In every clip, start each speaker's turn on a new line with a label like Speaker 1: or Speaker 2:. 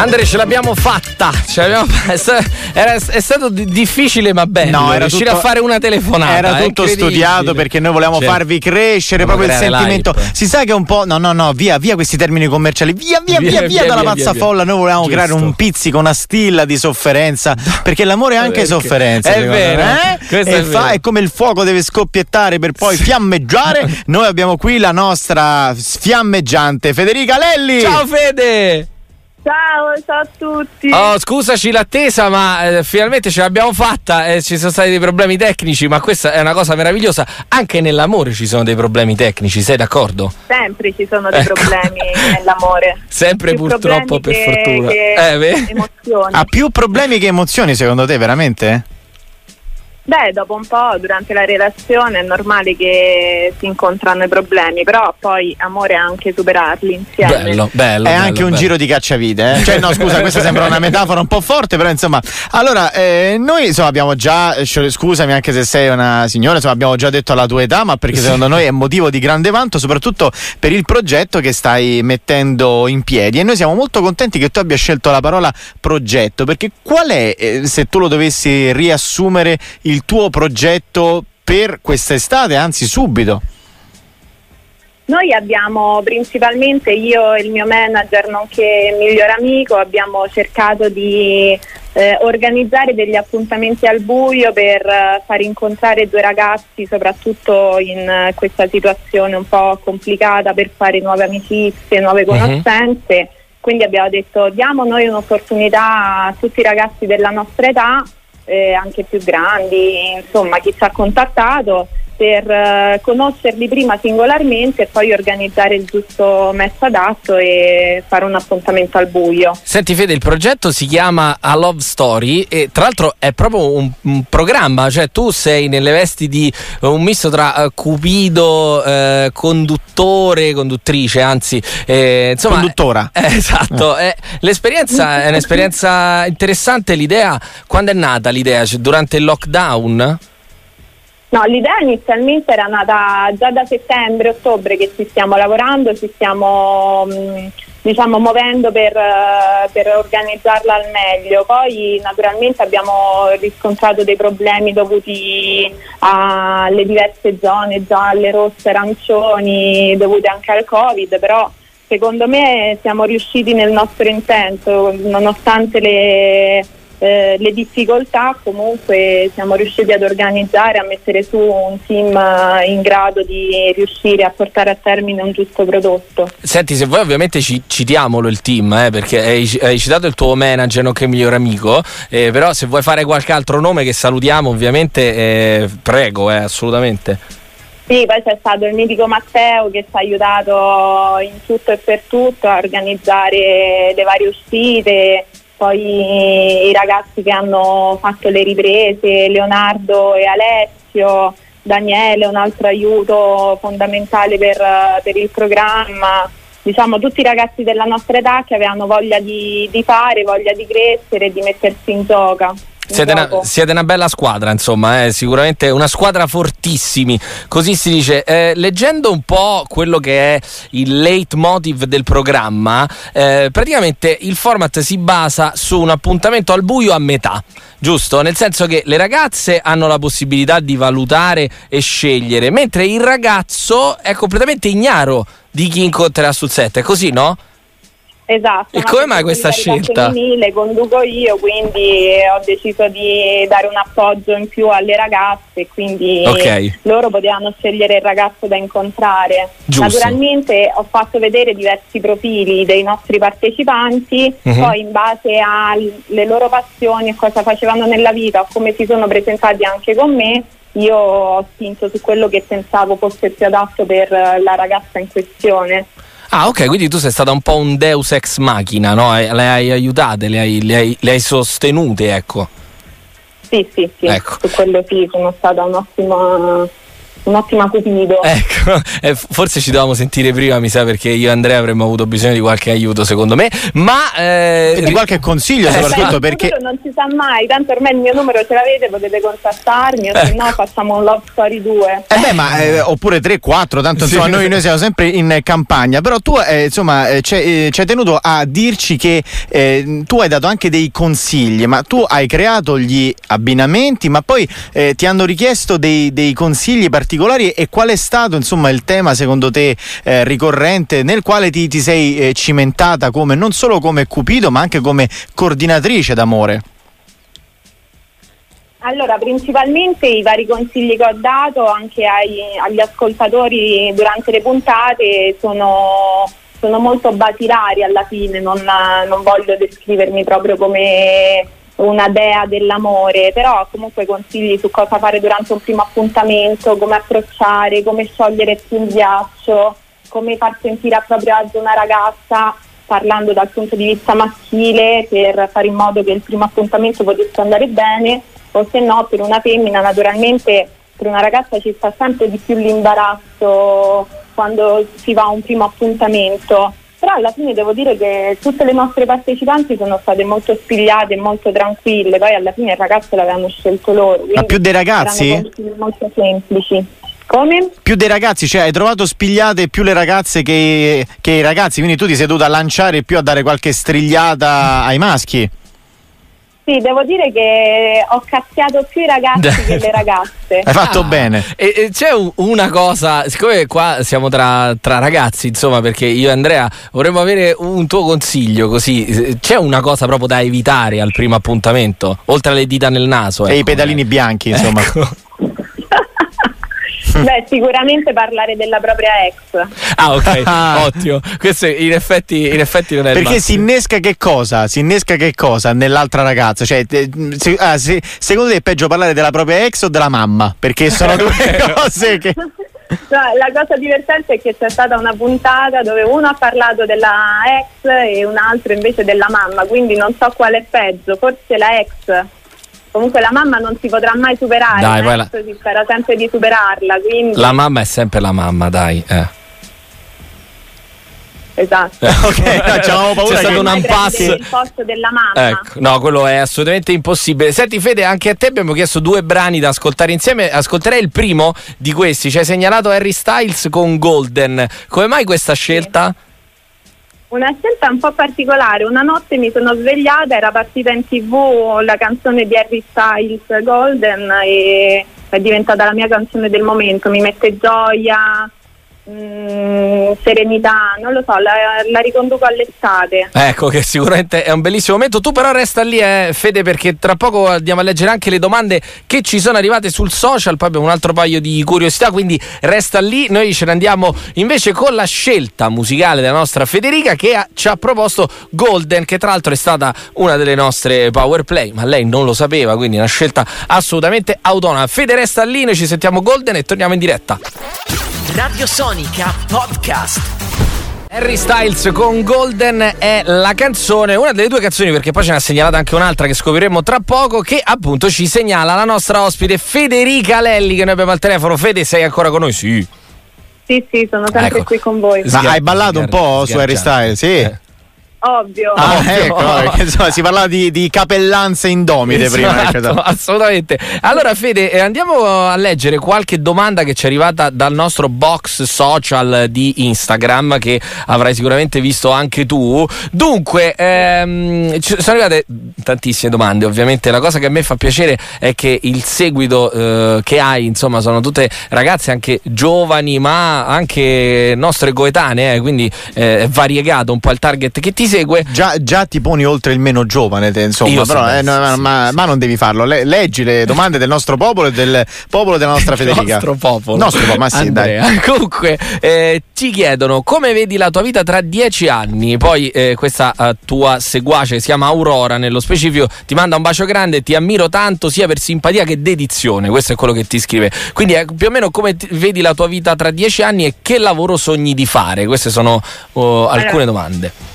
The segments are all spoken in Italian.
Speaker 1: Andre, ce l'abbiamo fatta. Ce l'abbiamo... Era, è stato difficile, ma bello. No, era riuscire tutto, a fare una telefonata.
Speaker 2: Era tutto studiato perché noi volevamo cioè, farvi crescere proprio il sentimento. L'hype. Si sa che un po'. No, no, no, via, via questi termini commerciali. Via, via, via, via, via dalla via, pazza folla. Noi volevamo Giusto. creare un pizzico, una stilla di sofferenza. Perché l'amore è anche perché? sofferenza.
Speaker 1: È vero. Eh?
Speaker 2: È, è, fa, è come il fuoco deve scoppiettare per poi sì. fiammeggiare. noi abbiamo qui la nostra fiammeggiante Federica Lelli.
Speaker 1: Ciao Fede!
Speaker 3: Ciao, ciao a tutti.
Speaker 1: Oh, scusaci l'attesa, ma eh, finalmente ce l'abbiamo fatta. Eh, ci sono stati dei problemi tecnici, ma questa è una cosa meravigliosa. Anche nell'amore ci sono dei problemi tecnici, sei d'accordo?
Speaker 3: Sempre ci sono dei ecco. problemi nell'amore.
Speaker 1: Sempre più purtroppo, per che, fortuna.
Speaker 3: Che eh, emozioni.
Speaker 2: Ha più problemi che emozioni, secondo te, veramente?
Speaker 3: Beh, dopo un po' durante la relazione è normale che si incontrano i problemi, però poi amore è anche superarli insieme.
Speaker 1: Bello, bello.
Speaker 2: È
Speaker 1: bello,
Speaker 2: anche un giro di cacciavite, eh? Cioè, no, scusa, questa sembra una metafora un po' forte, però insomma. Allora, eh, noi insomma abbiamo già, scusami anche se sei una signora, insomma abbiamo già detto la tua età, ma perché secondo noi è motivo di grande vanto, soprattutto per il progetto che stai mettendo in piedi. E noi siamo molto contenti che tu abbia scelto la parola progetto, perché qual è, eh, se tu lo dovessi riassumere, il il tuo progetto per quest'estate, anzi subito?
Speaker 3: Noi abbiamo principalmente io e il mio manager, nonché miglior amico, abbiamo cercato di eh, organizzare degli appuntamenti al buio per eh, far incontrare due ragazzi, soprattutto in eh, questa situazione un po' complicata, per fare nuove amicizie, nuove mhm. conoscenze. Uh-huh. Quindi abbiamo detto diamo noi un'opportunità a tutti i ragazzi della nostra età eh, anche più grandi, insomma chi ci ha contattato per eh, conoscerli prima singolarmente e poi organizzare il giusto messo adatto e fare un appuntamento al buio.
Speaker 1: Senti Fede, il progetto si chiama A Love Story e tra l'altro è proprio un, un programma, cioè tu sei nelle vesti di un misto tra uh, Cupido, uh, conduttore, conduttrice, anzi, eh, insomma,
Speaker 2: conduttora.
Speaker 1: Eh, esatto, eh, l'esperienza è un'esperienza interessante, l'idea, quando è nata l'idea? Cioè, durante il lockdown?
Speaker 3: No, l'idea inizialmente era nata già da settembre-ottobre che ci stiamo lavorando, ci stiamo mh, diciamo, muovendo per, uh, per, organizzarla al meglio. Poi naturalmente abbiamo riscontrato dei problemi dovuti alle diverse zone, gialle, rosse, arancioni, dovute anche al Covid, però secondo me siamo riusciti nel nostro intento, nonostante le eh, le difficoltà comunque siamo riusciti ad organizzare, a mettere su un team eh, in grado di riuscire a portare a termine un giusto prodotto.
Speaker 1: Senti, se vuoi ovviamente ci, citiamolo il team, eh, perché hai, hai, citato il tuo manager, nonché miglior amico, eh, però se vuoi fare qualche altro nome che salutiamo ovviamente, eh, prego, assolutamente.
Speaker 3: Sì, poi c'è stato il mitico Matteo che ci ha aiutato in tutto e per tutto a organizzare le varie uscite, poi i ragazzi che hanno fatto le riprese, Leonardo e Alessio, Daniele, un altro aiuto fondamentale per, per il programma, diciamo tutti i ragazzi della nostra età che avevano voglia di, di fare, voglia di crescere di mettersi in gioco.
Speaker 1: Siete una, siete una, bella squadra, insomma, eh? sicuramente una squadra fortissimi. Così si dice. Eh, leggendo un po' quello che è il leitmotiv del programma, eh, praticamente il format si basa su un appuntamento al buio a metà, giusto? Nel senso che le ragazze hanno la possibilità di valutare e scegliere, mentre il ragazzo è completamente ignaro di chi incontrerà sul set. È così, no?
Speaker 3: Esatto.
Speaker 1: E come mai questa scelta?
Speaker 3: Femminile conduco io, quindi ho deciso di dare un appoggio in più alle ragazze, quindi okay. loro potevano scegliere il ragazzo da incontrare.
Speaker 1: Giusto.
Speaker 3: Naturalmente ho fatto vedere diversi profili dei nostri partecipanti, uh-huh. poi in base alle loro passioni e cosa facevano nella vita o come si sono presentati anche con me, io ho spinto su quello che pensavo fosse più adatto per la ragazza in questione.
Speaker 1: Ah, ok, quindi tu sei stata un po' un deus ex machina, no? Le hai aiutate, le hai, le hai, le hai sostenute, ecco.
Speaker 3: Sì, sì, sì, ecco. su quello sì, sono stata un'ottima un'ottima cupido.
Speaker 1: Ecco, eh, forse ci dovevamo sentire prima, mi sa, perché io e Andrea avremmo avuto bisogno di qualche aiuto, secondo me. Ma
Speaker 2: eh, di qualche consiglio, eh, soprattutto
Speaker 3: beh,
Speaker 2: perché.
Speaker 3: Non si sa mai, tanto ormai il mio numero ce l'avete, potete contattarmi, o ecco. se no facciamo un Love Story 2.
Speaker 2: Eh beh, ma eh, oppure 3, 4, tanto insomma, sì. noi, noi, siamo sempre in campagna. Però tu, eh, insomma, eh, ci hai tenuto a dirci che tu hai dato anche dei consigli, ma tu hai creato gli abbinamenti, ma poi ti hanno richiesto dei, dei consigli particolari e qual è stato insomma il tema secondo te eh, ricorrente nel quale ti, ti sei eh, cimentata come non solo come Cupido ma anche come coordinatrice d'amore?
Speaker 3: Allora, principalmente i vari consigli che ho dato anche ai, agli ascoltatori durante le puntate sono, sono molto basilari alla fine, non, non voglio descrivermi proprio come una dea dell'amore, però comunque consigli su cosa fare durante un primo appuntamento, come approcciare, come sciogliere più il ghiaccio, come far sentire a proprio agio una ragazza parlando dal punto di vista maschile per fare in modo che il primo appuntamento potesse andare bene o se no per una femmina naturalmente per una ragazza ci sta sempre di più l'imbarazzo quando si va a un primo appuntamento però alla fine devo dire che tutte le nostre partecipanti sono state molto spigliate, molto tranquille, poi alla fine il ragazzo l'avevano scelto loro.
Speaker 2: Ma più dei ragazzi?
Speaker 3: Molto semplici. Come?
Speaker 2: Più dei ragazzi, cioè hai trovato spigliate più le ragazze che, che i ragazzi, quindi tu ti sei dovuta lanciare più a dare qualche strigliata ai maschi?
Speaker 3: Sì, devo dire che ho cazziato più i ragazzi che le ragazze.
Speaker 2: Hai fatto ah. bene.
Speaker 1: E, e, c'è una cosa, siccome qua siamo tra, tra, ragazzi, insomma, perché io e Andrea vorremmo avere un tuo consiglio così. C'è una cosa proprio da evitare al primo appuntamento, oltre alle dita nel naso.
Speaker 2: E ecco, i pedalini bianchi, insomma. Ecco.
Speaker 3: Beh, sicuramente parlare della propria ex.
Speaker 1: Ah, ok, ottimo. Questo in effetti, in effetti non è
Speaker 2: Perché si innesca che cosa? Si innesca che cosa nell'altra ragazza? Cioè, se, ah, se, secondo te è peggio parlare della propria ex o della mamma? Perché sono due cose che.
Speaker 3: No, la cosa divertente è che c'è stata una puntata dove uno ha parlato della ex e un altro invece della mamma, quindi non so quale è peggio, forse la ex comunque la mamma non si potrà mai superare, dai, la... si spera sempre di superarla. Quindi...
Speaker 1: La mamma è sempre la mamma, dai. Eh.
Speaker 3: Esatto.
Speaker 2: ok, no, paura
Speaker 1: C'è stato un impasse.
Speaker 3: Il posto della mamma.
Speaker 1: Ecco, no, quello è assolutamente impossibile. Senti, Fede, anche a te abbiamo chiesto due brani da ascoltare insieme. Ascolterei il primo di questi. Ci hai segnalato Harry Styles con Golden. Come mai questa scelta? Sì.
Speaker 3: Una scelta un po' particolare, una notte mi sono svegliata, era partita in tv la canzone di Harry Styles Golden e è diventata la mia canzone del momento, mi mette gioia, Mm, serenità, non lo so, la, la, riconduco all'estate.
Speaker 1: Ecco che sicuramente è un bellissimo momento. Tu però resta lì, eh, Fede, perché tra poco andiamo a leggere anche le domande che ci sono arrivate sul social. Poi abbiamo un altro paio di curiosità, quindi resta lì. Noi ce ne andiamo invece con la scelta musicale della nostra Federica che ha, ci ha proposto Golden, che tra l'altro è stata una delle nostre power play, ma lei non lo sapeva, quindi una scelta assolutamente autonoma. Fede resta lì, noi ci sentiamo Golden e torniamo in diretta.
Speaker 4: Radio Sonica Podcast.
Speaker 1: Harry Styles con Golden è la canzone, una delle due canzoni perché poi ce ne ha segnalata anche un'altra che scopriremo tra poco che appunto ci segnala la nostra ospite Federica Lelli che noi abbiamo al telefono. Fede sei ancora con noi?
Speaker 3: Sì. Sì, sì, sono sempre ecco. qui con voi.
Speaker 2: Ma hai ballato un po' su Harry Styles? Sì. Eh.
Speaker 3: Ovvio.
Speaker 2: Ah, ecco, insomma, si parlava di, di capellanze indomite esatto, prima.
Speaker 1: Ecco. Assolutamente. Allora, Fede, eh, andiamo a leggere qualche domanda che ci è arrivata dal nostro box social di Instagram, che avrai sicuramente visto anche tu. Dunque, ehm, sono arrivate tantissime domande. Ovviamente, la cosa che a me fa piacere è che il seguito eh, che hai, insomma, sono tutte ragazze anche giovani, ma anche nostre coetanee, eh, quindi eh, è variegato un po' il target che ti segue.
Speaker 2: Già, già, ti poni oltre il meno giovane, te, insomma, Io però, eh, no, ma, sì. ma, non devi farlo. Le, leggi le domande del nostro popolo e del popolo della nostra Federica.
Speaker 1: nostro popolo.
Speaker 2: Nostro popolo, ma sì,
Speaker 1: Andrea. dai. Comunque, eh, ti chiedono come vedi la tua vita tra dieci anni. Poi eh, questa uh, tua seguace si chiama Aurora, nello specifico, ti manda un bacio grande, ti ammiro tanto sia per simpatia che dedizione. Questo è quello che ti scrive. Quindi eh, più o meno come ti, vedi la tua vita tra dieci anni e che lavoro sogni di fare? Queste sono uh, alcune allora. domande.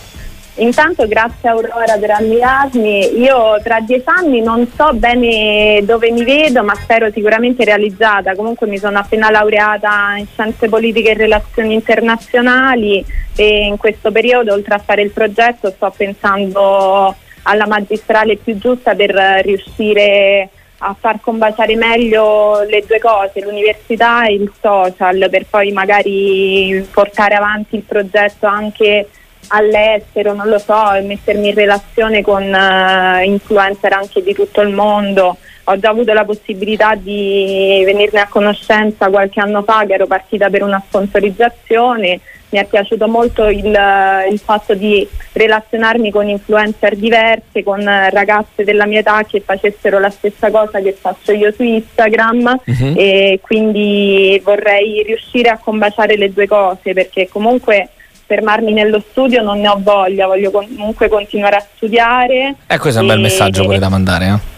Speaker 3: Intanto grazie Aurora per ammirarmi, io tra dieci anni non so bene dove mi vedo ma spero sicuramente realizzata, comunque mi sono appena laureata in scienze politiche e relazioni internazionali e in questo periodo oltre a fare il progetto sto pensando alla magistrale più giusta per riuscire a far combaciare meglio le due cose, l'università e il social, per poi magari portare avanti il progetto anche all'estero, non lo so, mettermi in relazione con uh, influencer anche di tutto il mondo. Ho già avuto la possibilità di venirne a conoscenza qualche anno fa che ero partita per una sponsorizzazione. Mi è piaciuto molto il, il fatto di relazionarmi con influencer diverse, con ragazze della mia età che facessero la stessa cosa che faccio io su Instagram uh-huh. e quindi vorrei riuscire a combaciare le due cose perché comunque fermarmi nello studio non ne ho voglia, voglio comunque continuare a studiare.
Speaker 1: Eh, questo è un bel messaggio pure da mandare. Eh?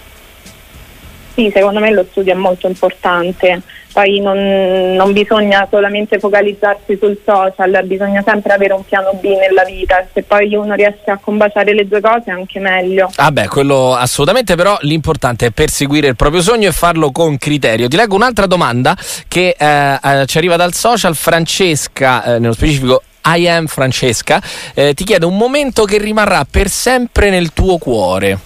Speaker 3: Sì, secondo me lo studio è molto importante, poi non, non, bisogna solamente focalizzarsi sul social, bisogna sempre avere un piano B nella vita, se poi uno riesce a combaciare le due cose è anche meglio.
Speaker 1: Ah beh, quello assolutamente, però l'importante è perseguire il proprio sogno e farlo con criterio. Ti leggo un'altra domanda che eh, eh ci arriva dal social, Francesca, eh, nello specifico i am Francesca, eh, ti chiedo un momento che rimarrà per sempre nel tuo cuore.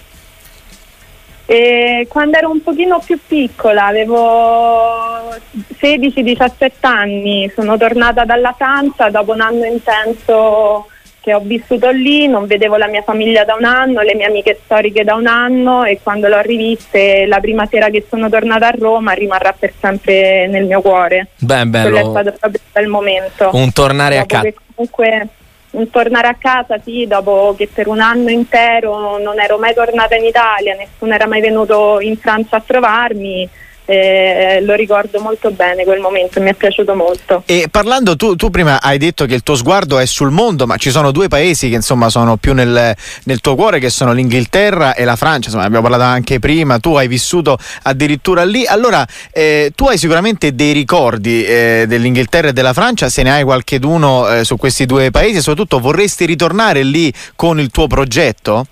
Speaker 3: E quando ero un pochino più piccola, avevo 16-17 anni, sono tornata dalla Francia dopo un anno intenso che ho vissuto lì, non vedevo la mia famiglia da un anno, le mie amiche storiche da un anno e quando l'ho riviste la prima sera che sono tornata a Roma rimarrà per sempre nel mio cuore.
Speaker 1: Beh, bello.
Speaker 3: Quello è stato proprio un bel momento.
Speaker 1: Un tornare dopo a casa.
Speaker 3: Comunque un tornare a casa, sì, dopo che per un anno intero non ero mai tornata in Italia, nessuno era mai venuto in Francia a trovarmi eh, lo ricordo molto bene quel momento, mi è piaciuto molto.
Speaker 2: E parlando, tu, tu, prima hai detto che il tuo sguardo è sul mondo, ma ci sono due paesi che insomma sono più nel, nel tuo cuore, che sono l'Inghilterra e la Francia, insomma abbiamo parlato anche prima, tu hai vissuto addirittura lì, allora eh, tu hai sicuramente dei ricordi eh, dell'Inghilterra e della Francia, se ne hai qualcheduno eh, su questi due paesi e soprattutto vorresti ritornare lì con il tuo progetto?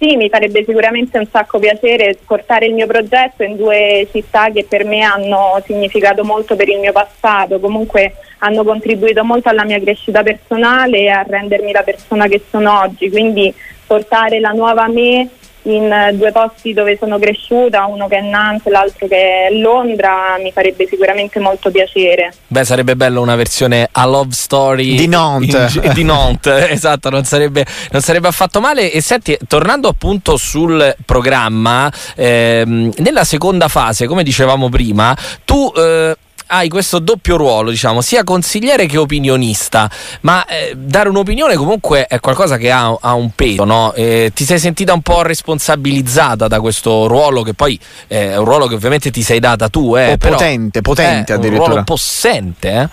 Speaker 3: Sì, mi farebbe sicuramente un sacco piacere portare il mio progetto in due città che per me hanno significato molto per il mio passato, comunque hanno contribuito molto alla mia crescita personale e a rendermi la persona che sono oggi, quindi portare la nuova me in due posti dove sono cresciuta, uno che è Nantes, l'altro che è Londra, mi farebbe sicuramente molto piacere.
Speaker 1: Beh, sarebbe bello una versione a love story
Speaker 2: di Nantes,
Speaker 1: in, di Nantes esatto, non sarebbe, non sarebbe, affatto male. E senti, tornando appunto sul programma, ehm, nella seconda fase, come dicevamo prima, tu... Eh, hai questo doppio ruolo, diciamo, sia consigliere che opinionista, ma eh, dare un'opinione comunque è qualcosa che ha, ha un peso, no? eh, ti sei sentita un po' responsabilizzata da questo ruolo che poi eh, è un ruolo che ovviamente ti sei data tu, eh,
Speaker 2: però, potente, potente addirittura.
Speaker 1: Un ruolo possente, eh?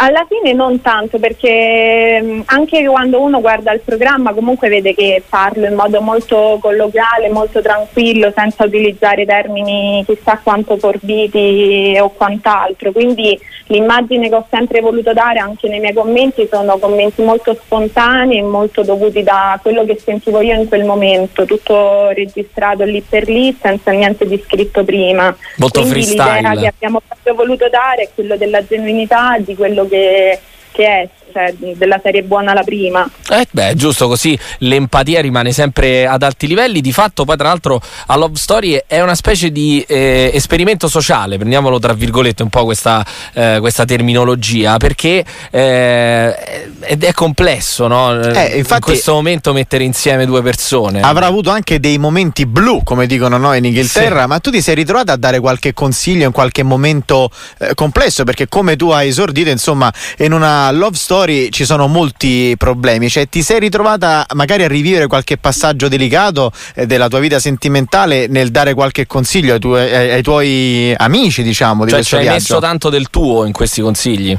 Speaker 3: Alla fine non tanto perché mm, anche quando uno guarda il programma comunque vede che parlo in modo molto colloquiale, molto tranquillo, senza utilizzare termini chissà quanto forbiti o quant'altro. Quindi l'immagine che ho sempre voluto dare anche nei miei commenti sono commenti molto spontanei e molto dovuti da quello che sentivo io in quel momento, tutto registrato lì per lì senza niente di scritto prima.
Speaker 1: Molto
Speaker 3: Quindi
Speaker 1: freestyle.
Speaker 3: l'idea che abbiamo proprio voluto dare è quello della genuinità, di quello che, che è cioè, della serie buona la prima.
Speaker 1: Eh beh, giusto così l'empatia rimane sempre ad alti livelli. Di fatto, poi, tra l'altro, a Love Story è una specie di eh, esperimento sociale, prendiamolo tra virgolette un po' questa, eh, questa terminologia, perché eh, ed è complesso, no?
Speaker 2: Eh, infatti,
Speaker 1: in questo momento mettere insieme due persone.
Speaker 2: Avrà avuto anche dei momenti blu, come dicono noi in Inghilterra, sì. ma tu ti sei ritrovata a dare qualche consiglio in qualche momento eh, complesso, perché come tu hai esordito, insomma, in una love story ci sono molti problemi, cioè ti sei ritrovata magari a rivivere qualche passaggio delicato eh, della tua vita sentimentale nel dare qualche consiglio ai, tuoi, ai, ai tuoi amici, diciamo, di
Speaker 1: cioè,
Speaker 2: questo
Speaker 1: ci
Speaker 2: viaggio?
Speaker 1: hai messo tanto del tuo in questi consigli?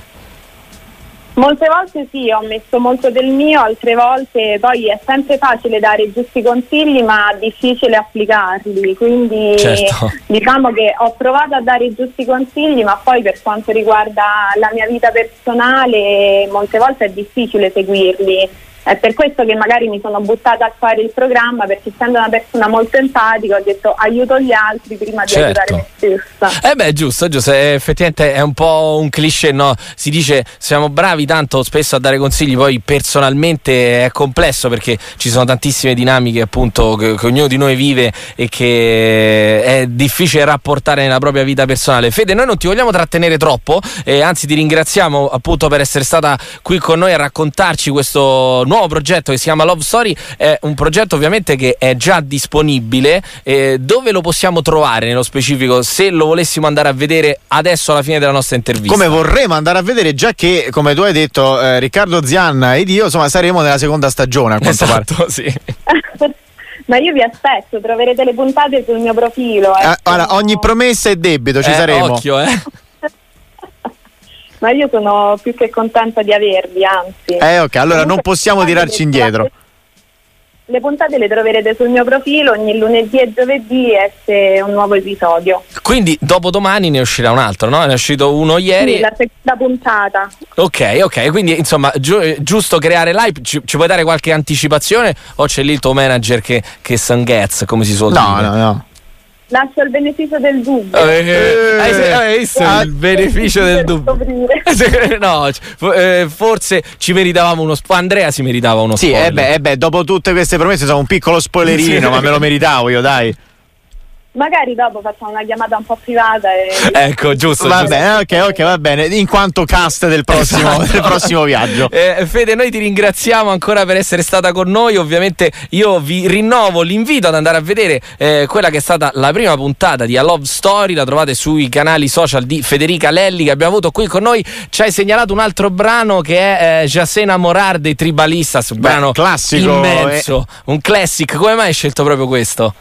Speaker 3: Molte volte sì, ho messo molto del mio, altre volte poi è sempre facile dare i giusti consigli ma difficile applicarli, quindi
Speaker 1: certo.
Speaker 3: diciamo che ho provato a dare i giusti consigli ma poi per quanto riguarda la mia vita personale molte volte è difficile seguirli è per questo che magari mi sono buttata a fare il programma perché essendo una persona molto empatica ho detto aiuto gli altri prima di
Speaker 1: Certo.
Speaker 3: aiutare me stessa.
Speaker 1: Eh beh, giusto, giusto, eh, effettivamente è un po' un cliché, no? Si dice siamo bravi tanto spesso a dare consigli, poi personalmente è complesso perché ci sono tantissime dinamiche appunto che, che ognuno di noi vive e che è difficile rapportare nella propria vita personale. Fede, noi non ti vogliamo trattenere troppo, eh, anzi ti ringraziamo appunto per essere stata qui con noi a raccontarci questo nuovo progetto che si chiama Love Story, è un progetto ovviamente che è già disponibile, eh, dove lo possiamo trovare nello specifico se lo volessimo andare a vedere adesso alla fine della nostra intervista?
Speaker 2: Come vorremmo andare a vedere, già che, come tu hai detto, eh, Riccardo Zianna ed io, insomma, saremo nella seconda stagione a quanto pare.
Speaker 1: Esatto, sì.
Speaker 3: Ma io vi aspetto, troverete le puntate sul mio profilo.
Speaker 2: Eh,
Speaker 3: ecco.
Speaker 2: ora, ogni promessa è debito, ci
Speaker 1: Eh,
Speaker 2: saremo.
Speaker 1: Occhio, eh.
Speaker 3: Ma io sono più che contenta di avervi, anzi.
Speaker 2: Eh, ok, allora non possiamo tirarci indietro.
Speaker 3: Le puntate le troverete sul mio profilo ogni lunedì e giovedì esce un nuovo episodio.
Speaker 1: Quindi dopo domani ne uscirà un altro, no? Ne è uscito uno ieri.
Speaker 3: Sì, la seconda puntata.
Speaker 1: Ok, ok, quindi insomma giu- eh, giusto creare l'hype, ci, ci puoi dare qualche anticipazione o c'è lì il tuo manager che, che sanghezza, come si suol
Speaker 2: No,
Speaker 1: dire?
Speaker 2: no, no.
Speaker 3: Lascio il beneficio del dubbio.
Speaker 1: Eh, eh, hai, hai visto
Speaker 2: Ah,
Speaker 1: il beneficio del dubbio? no, eh, forse ci meritavamo uno spo- Andrea si meritava uno
Speaker 2: Sì,
Speaker 1: spoiler.
Speaker 2: eh beh, eh beh, dopo tutte queste promesse sono un piccolo spoilerino,
Speaker 1: Sì.
Speaker 2: ma me lo meritavo io, dai.
Speaker 3: Magari dopo facciamo una chiamata un po' privata e
Speaker 1: Ecco, giusto.
Speaker 2: Va
Speaker 1: giusto.
Speaker 2: bene, ok, ok, va bene. In quanto cast del prossimo,
Speaker 1: Esatto.
Speaker 2: del prossimo viaggio.
Speaker 1: Eh, Fede, noi ti ringraziamo ancora per essere stata con noi. Ovviamente io vi rinnovo l'invito ad andare a vedere eh, quella che è stata la prima puntata di A Love Story. La trovate sui canali social di Federica Lelli che abbiamo avuto qui con noi. Ci hai segnalato un altro brano che è eh, Jacena Morar dei Tribalistas, un
Speaker 2: Beh,
Speaker 1: brano
Speaker 2: classico,
Speaker 1: immenso, un classic. Come mai hai scelto proprio questo?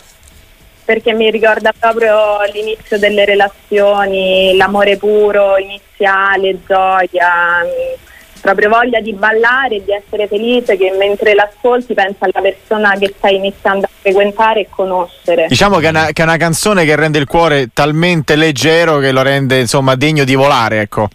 Speaker 3: Perché mi ricorda proprio l'inizio delle relazioni, l'amore puro, iniziale, gioia, mh, proprio voglia di ballare di essere felice che mentre l'ascolti pensa alla persona che stai iniziando a frequentare e conoscere.
Speaker 2: Diciamo che è, una, che è una canzone che rende il cuore talmente leggero che lo rende, insomma, degno di volare, ecco.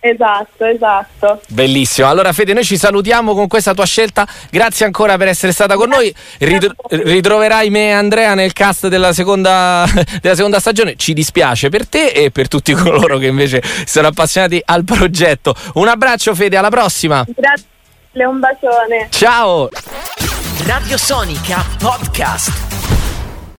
Speaker 3: Esatto, esatto.
Speaker 1: Bellissimo. Allora, Fede, noi ci salutiamo con questa tua scelta. Grazie ancora per essere stata con noi. Rit- ritroverai me e Andrea nel cast della seconda, della seconda stagione. Ci dispiace per te e per tutti coloro che invece sono appassionati al progetto. Un abbraccio, Fede, alla prossima.
Speaker 3: Grazie, un bacione.
Speaker 1: Ciao.
Speaker 4: Radio Sonica Podcast.